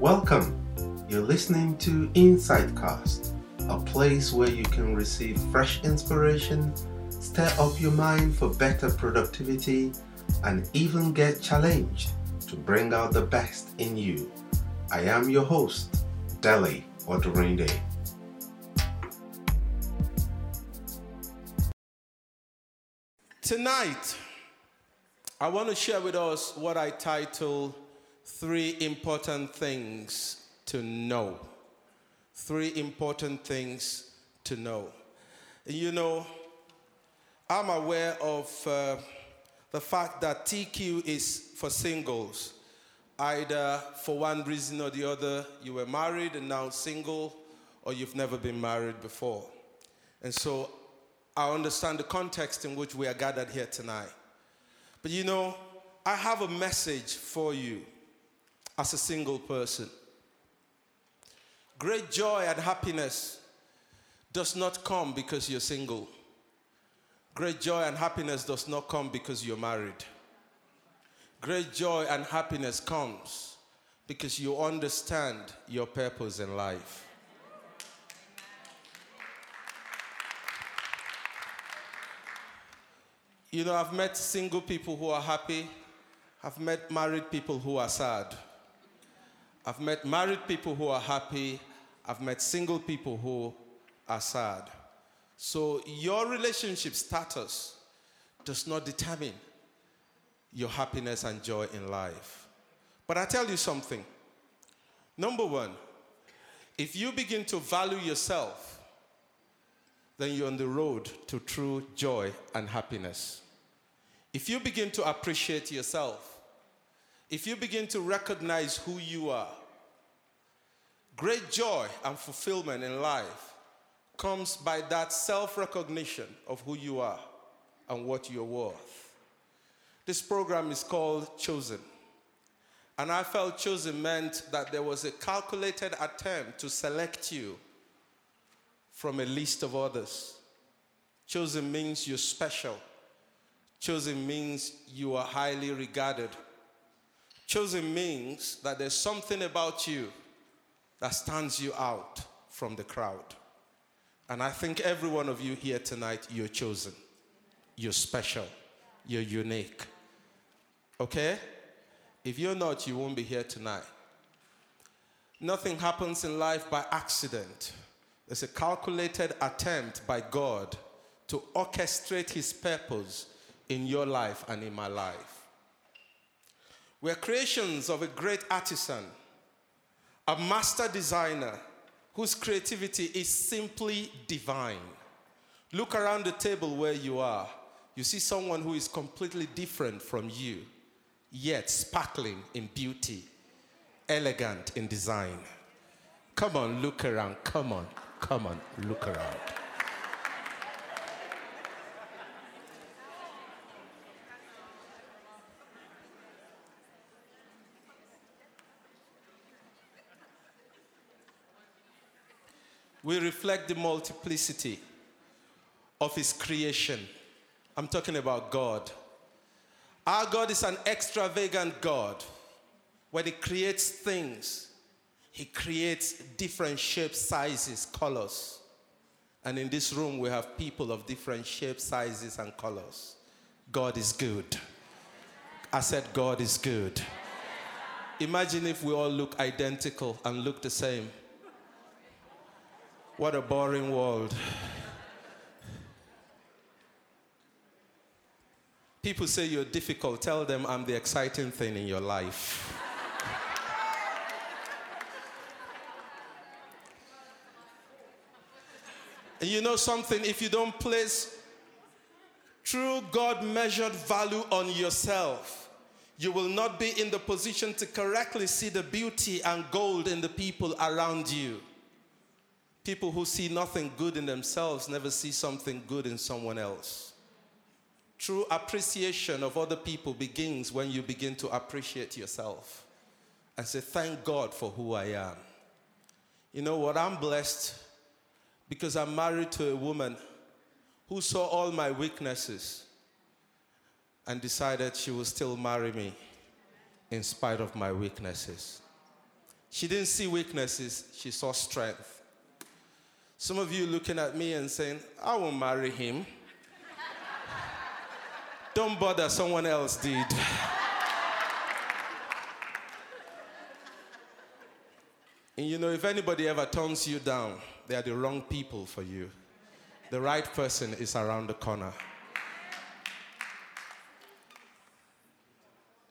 Welcome. You're listening to Insightcast, a place where you can receive fresh inspiration, stir up your mind for better productivity, and even get challenged to bring out the best in you. I am your host, Deli Odorinde. Tonight, I want to share with us what I title Three Important Things to Know. Three Important Things to Know. You know, I'm aware of uh, the fact that TQ is for singles. Either for one reason or the other, you were married and now single, or you've never been married before. And so I understand the context in which we are gathered here tonight. But you know, I have a message for you as a single person. Great joy and happiness does not come because you're single. Great joy and happiness does not come because you're married. Great joy and happiness comes because you understand your purpose in life. You know, I've met single people who are happy. I've met married people who are sad. I've met married people who are happy. I've met single people who are sad. So your relationship status does not determine your happiness and joy in life. But I tell you something. Number one, if you begin to value yourself, then you're on the road to true joy and happiness. If you begin to appreciate yourself, if you begin to recognize who you are, great joy and fulfillment in life comes by that self recognition of who you are and what you're worth. This program is called Chosen. And I felt chosen meant that there was a calculated attempt to select you from a list of others. Chosen means you're special. Chosen means you are highly regarded. Chosen means that there's something about you that stands you out from the crowd. And I think every one of you here tonight, you're chosen. You're special. You're unique. Okay? If you're not, you won't be here tonight. Nothing happens in life by accident. It's a calculated attempt by God to orchestrate His purpose in your life and in my life. We're creations of a great artisan, a master designer whose creativity is simply divine. Look around the table where you are. You see someone who is completely different from you, yet sparkling in beauty, elegant in design. Come on, look around. Come on, come on, look around. We reflect the multiplicity of His creation. I'm talking about God. Our God is an extravagant God. When He creates things, He creates different shapes, sizes, colors. And in this room, we have people of different shapes, sizes, and colors. God is good. I said, God is good. Imagine if we all look identical and look the same. What a boring world. People say you're difficult. Tell them I'm the exciting thing in your life. and you know something? If you don't place true God measured value on yourself, you will not be in the position to correctly see the beauty and gold in the people around you. People who see nothing good in themselves never see something good in someone else. True appreciation of other people begins when you begin to appreciate yourself and say, Thank God for who I am. You know what? I'm blessed because I'm married to a woman who saw all my weaknesses and decided she would still marry me in spite of my weaknesses. She didn't see weaknesses, she saw strength. Some of you looking at me and saying, I won't marry him. Don't bother, someone else did. and you know, if anybody ever turns you down, they are the wrong people for you. The right person is around the corner.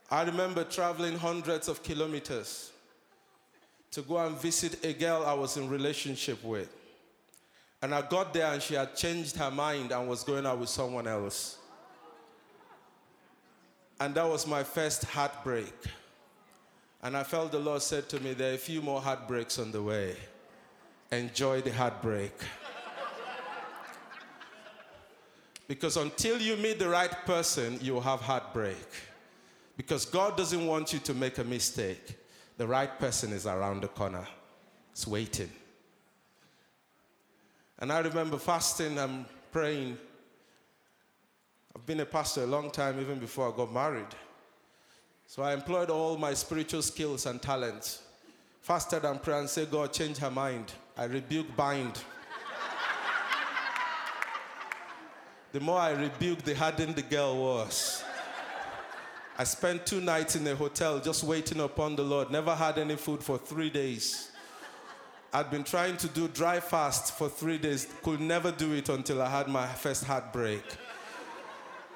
I remember traveling hundreds of kilometers to go and visit a girl I was in relationship with. And I got there and she had changed her mind and was going out with someone else. And that was my first heartbreak. And I felt the Lord said to me, There are a few more heartbreaks on the way. Enjoy the heartbreak. because until you meet the right person, you will have heartbreak. Because God doesn't want you to make a mistake. The right person is around the corner, it's waiting. And I remember fasting and praying. I've been a pastor a long time, even before I got married. So I employed all my spiritual skills and talents. Fasted and prayed and said, God, change her mind. I rebuke bind. the more I rebuked, the harder the girl was. I spent two nights in a hotel just waiting upon the Lord. Never had any food for three days. I'd been trying to do dry fast for three days, could never do it until I had my first heartbreak.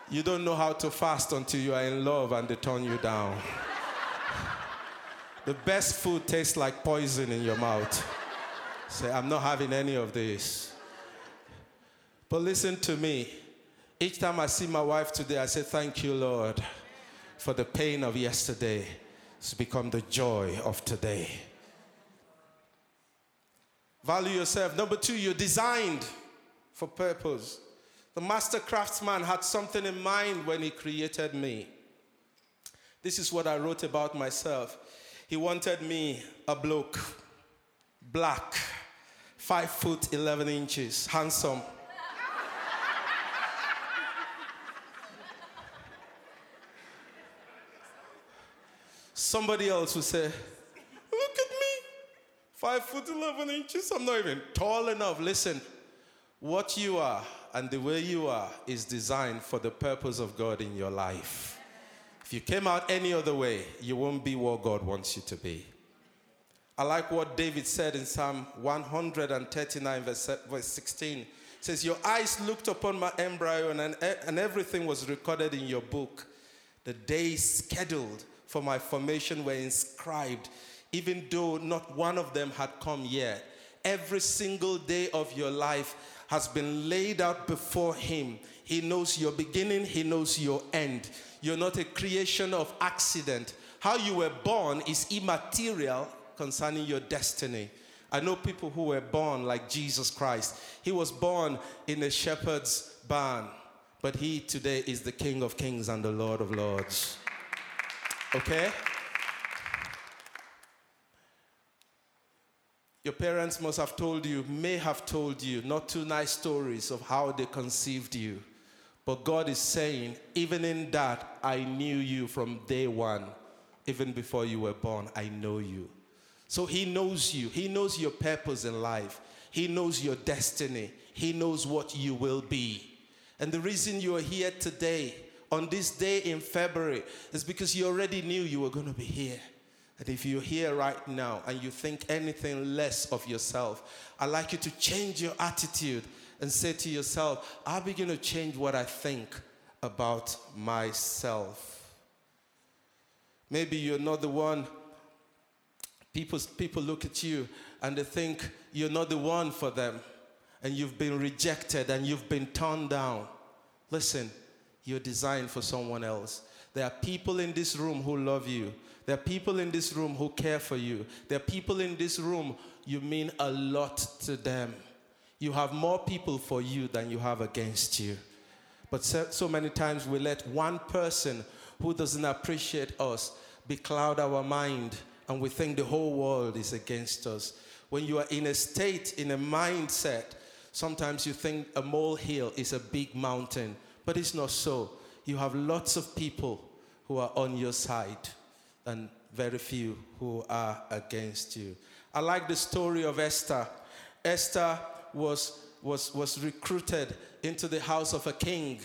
You don't know how to fast until you are in love and they turn you down. the best food tastes like poison in your mouth. Say, I'm not having any of this. But listen to me. Each time I see my wife today, I say, Thank you, Lord for the pain of yesterday has become the joy of today. Value yourself. Number two, you're designed for purpose. The master craftsman had something in mind when he created me. This is what I wrote about myself. He wanted me a bloke, black, five foot 11 inches, handsome Somebody else would say, five foot 11 inches. I'm not even tall enough. Listen, what you are and the way you are is designed for the purpose of God in your life. If you came out any other way, you won't be what God wants you to be. I like what David said in Psalm 139, verse 16. It says, Your eyes looked upon my embryo, and, and everything was recorded in your book. The days scheduled for my formation were inscribed, even though not one of them had come yet. Every single day of your life has been laid out before Him. He knows your beginning, He knows your end. You're not a creation of accident. How you were born is immaterial concerning your destiny. I know people who were born like Jesus Christ. He was born in a shepherd's barn, but he today is the King of kings and the Lord of lords. Okay? Your parents must have told you, may have told you, not too nice stories of how they conceived you. But God is saying, even in that, I knew you from day one. Even before you were born, I know you. So He knows you. He knows your purpose in life. He knows your destiny. He knows what you will be. And the reason you are here today on this day in February is because you already knew you were going to be here. And if you're here right now and you think anything less of yourself, I'd like you to change your attitude and say to yourself, I'll begin to change what I think about myself. Maybe you're not the one, people, people look at you and they think you're not the one for them, and you've been rejected and you've been turned down. Listen, you're designed for someone else. There are people in this room who love you. There are people in this room who care for you. There are people in this room, you mean a lot to them. You have more people for you than you have against you. But so, so many times we let one person who doesn't appreciate us becloud our mind and we think the whole world is against us. When you are in a state, in a mindset, sometimes you think a molehill is a big mountain. But it's not so. You have lots of people who are on your side. And very few who are against you. I like the story of Esther. Esther was, was, was recruited into the house of a king,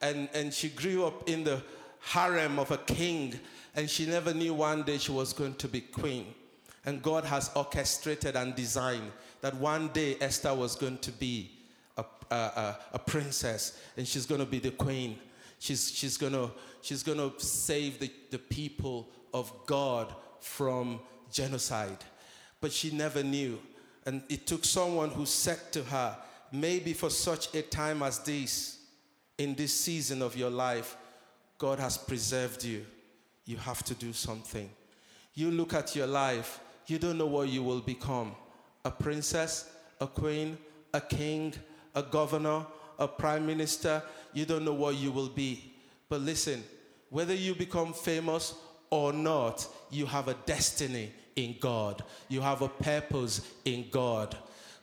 and, and she grew up in the harem of a king, and she never knew one day she was going to be queen. And God has orchestrated and designed that one day Esther was going to be a, a, a princess, and she's going to be the queen. She's, she's going to she's gonna save the, the people of God from genocide. But she never knew. And it took someone who said to her, Maybe for such a time as this, in this season of your life, God has preserved you. You have to do something. You look at your life, you don't know what you will become a princess, a queen, a king, a governor, a prime minister. You don't know what you will be. But listen, whether you become famous or not, you have a destiny in God. You have a purpose in God.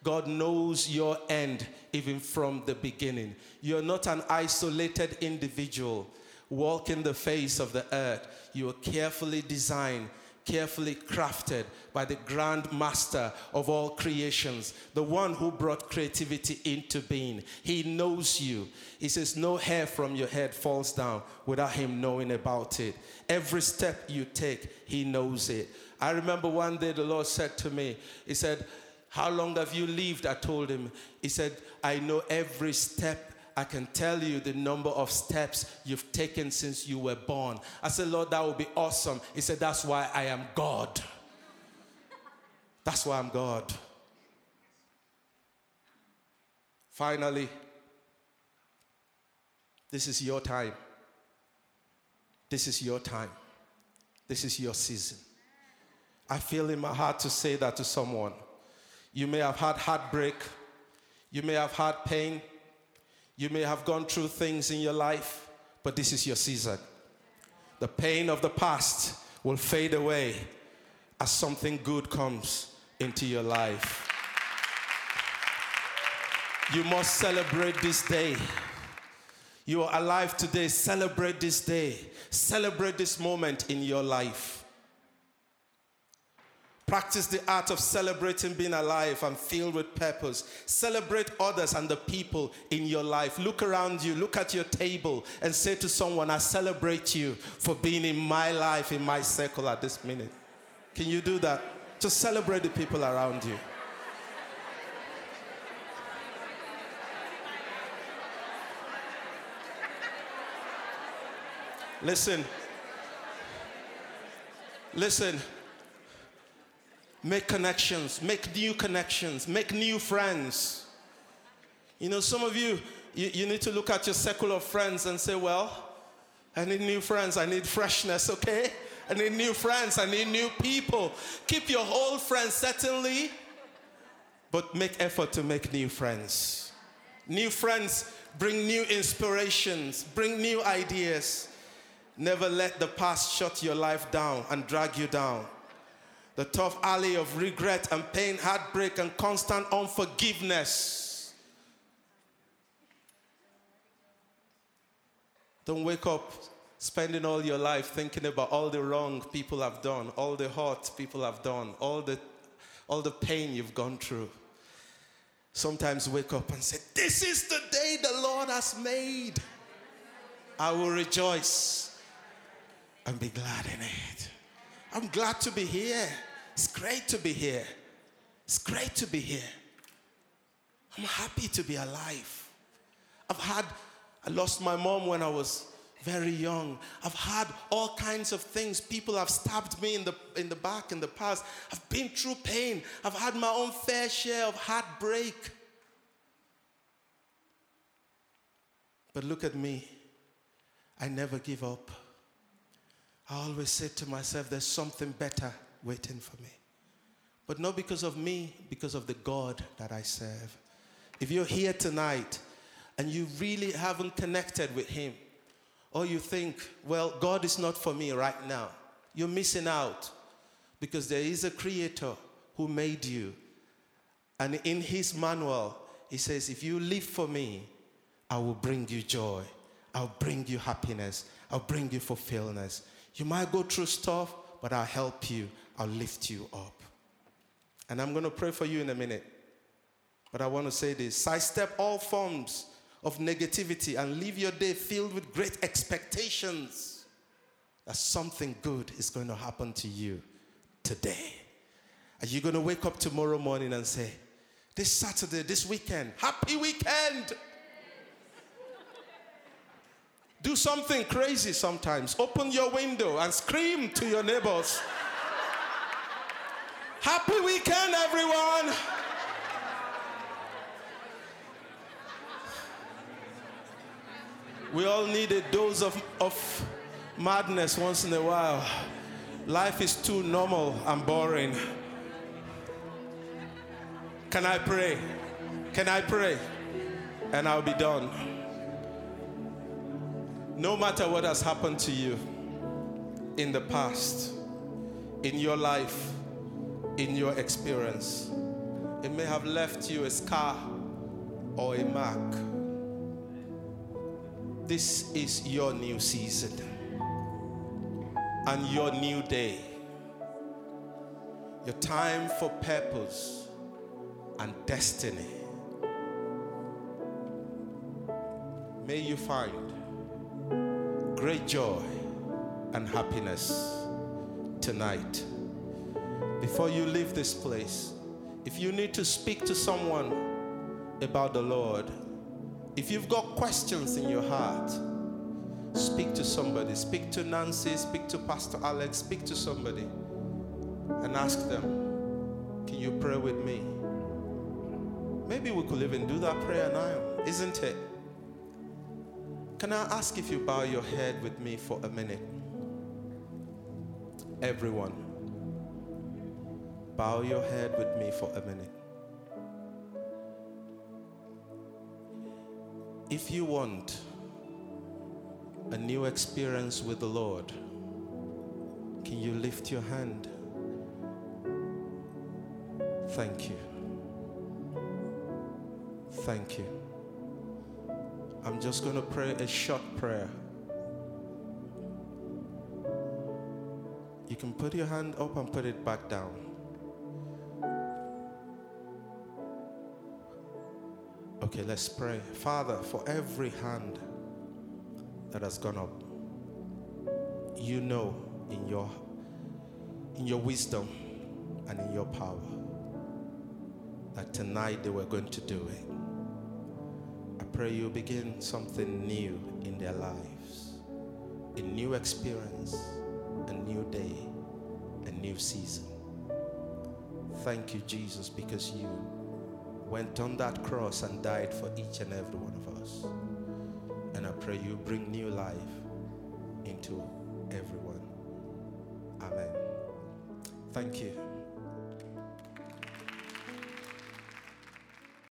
God knows your end even from the beginning. You're not an isolated individual walking the face of the earth. You are carefully designed carefully crafted by the grand master of all creations, the one who brought creativity into being. He knows you. He says, No hair from your head falls down without him knowing about it. Every step you take, he knows it. I remember one day the Lord said to me, He said, How long have you lived? I told him. He said, I know every step I can tell you the number of steps you've taken since you were born. I said, Lord, that would be awesome. He said, That's why I am God. That's why I'm God. Finally, this is your time. This is your time. This is your season. I feel in my heart to say that to someone. You may have had heartbreak, you may have had pain, you may have gone through things in your life, but this is your season. The pain of the past will fade away as something good comes into your life. You must celebrate this day. You are alive today. Celebrate this day. Celebrate this moment in your life. Practice the art of celebrating being alive and filled with purpose. Celebrate others and the people in your life. Look around you, look at your table, and say to someone, I celebrate you for being in my life, in my circle at this minute. Can you do that? Just celebrate the people around you. Listen. Listen. Make connections, make new connections, make new friends. You know, some of you, you, you need to look at your circle of friends and say, well, I need new friends, I need freshness, okay? I need new friends, I need new people. Keep your old friends, certainly, but make effort to make new friends. New friends bring new inspirations, bring new ideas. Never let the past shut your life down and drag you down the tough alley of regret and pain, heartbreak, and constant unforgiveness. Don't wake up spending all your life thinking about all the wrong people have done, all the hurt people have done, all the, all the pain you've gone through. Sometimes wake up and say, This is the day the Lord has made. I will rejoice and be glad in it. I'm glad to be here. It's great to be here. It's great to be here. I'm happy to be alive. I've had, I lost my mom when I was very young. I've had all kinds of things. People have stabbed me in the, in the back in the past. I've been through pain. I've had my own fair share of heartbreak. But look at me. I never give up. I always said to myself, there's something better waiting for me. But not because of me, because of the God that I serve. If you're here tonight and you really haven't connected with Him, or you think, well, God is not for me right now, you're missing out because there is a creator who made you. And in His manual, He says, if you live for me, I will bring you joy, I'll bring you happiness, I'll bring you fulfillment. You might go through stuff, but I'll help you, I'll lift you up. And I'm going to pray for you in a minute. But I want to say this sidestep all forms of negativity and live your day filled with great expectations that something good is going to happen to you today. Are you going to wake up tomorrow morning and say, This Saturday, this weekend, happy weekend? Do something crazy sometimes. Open your window and scream to your neighbors. Happy weekend, everyone! We all need a dose of, of madness once in a while. Life is too normal and boring. Can I pray? Can I pray? And I'll be done. No matter what has happened to you in the past, in your life, in your experience, it may have left you a scar or a mark. This is your new season and your new day. Your time for purpose and destiny. May you find great joy and happiness tonight. Before you leave this place, if you need to speak to someone about the Lord, if you've got questions in your heart, speak to somebody. Speak to Nancy, speak to Pastor Alex, speak to somebody and ask them, Can you pray with me? Maybe we could even do that prayer now, isn't it? Can I ask if you bow your head with me for a minute? Everyone, bow your head with me for a minute. If you want a new experience with the Lord, can you lift your hand? Thank you. Thank you. I'm just going to pray a short prayer. You can put your hand up and put it back down. Okay, let's pray. Father, for every hand that has gone up, you know in your in your wisdom and in your power that tonight they were going to do it. Pray you begin something new in their lives, a new experience, a new day, a new season. Thank you, Jesus, because you went on that cross and died for each and every one of us. And I pray you bring new life into everyone. Amen. Thank you.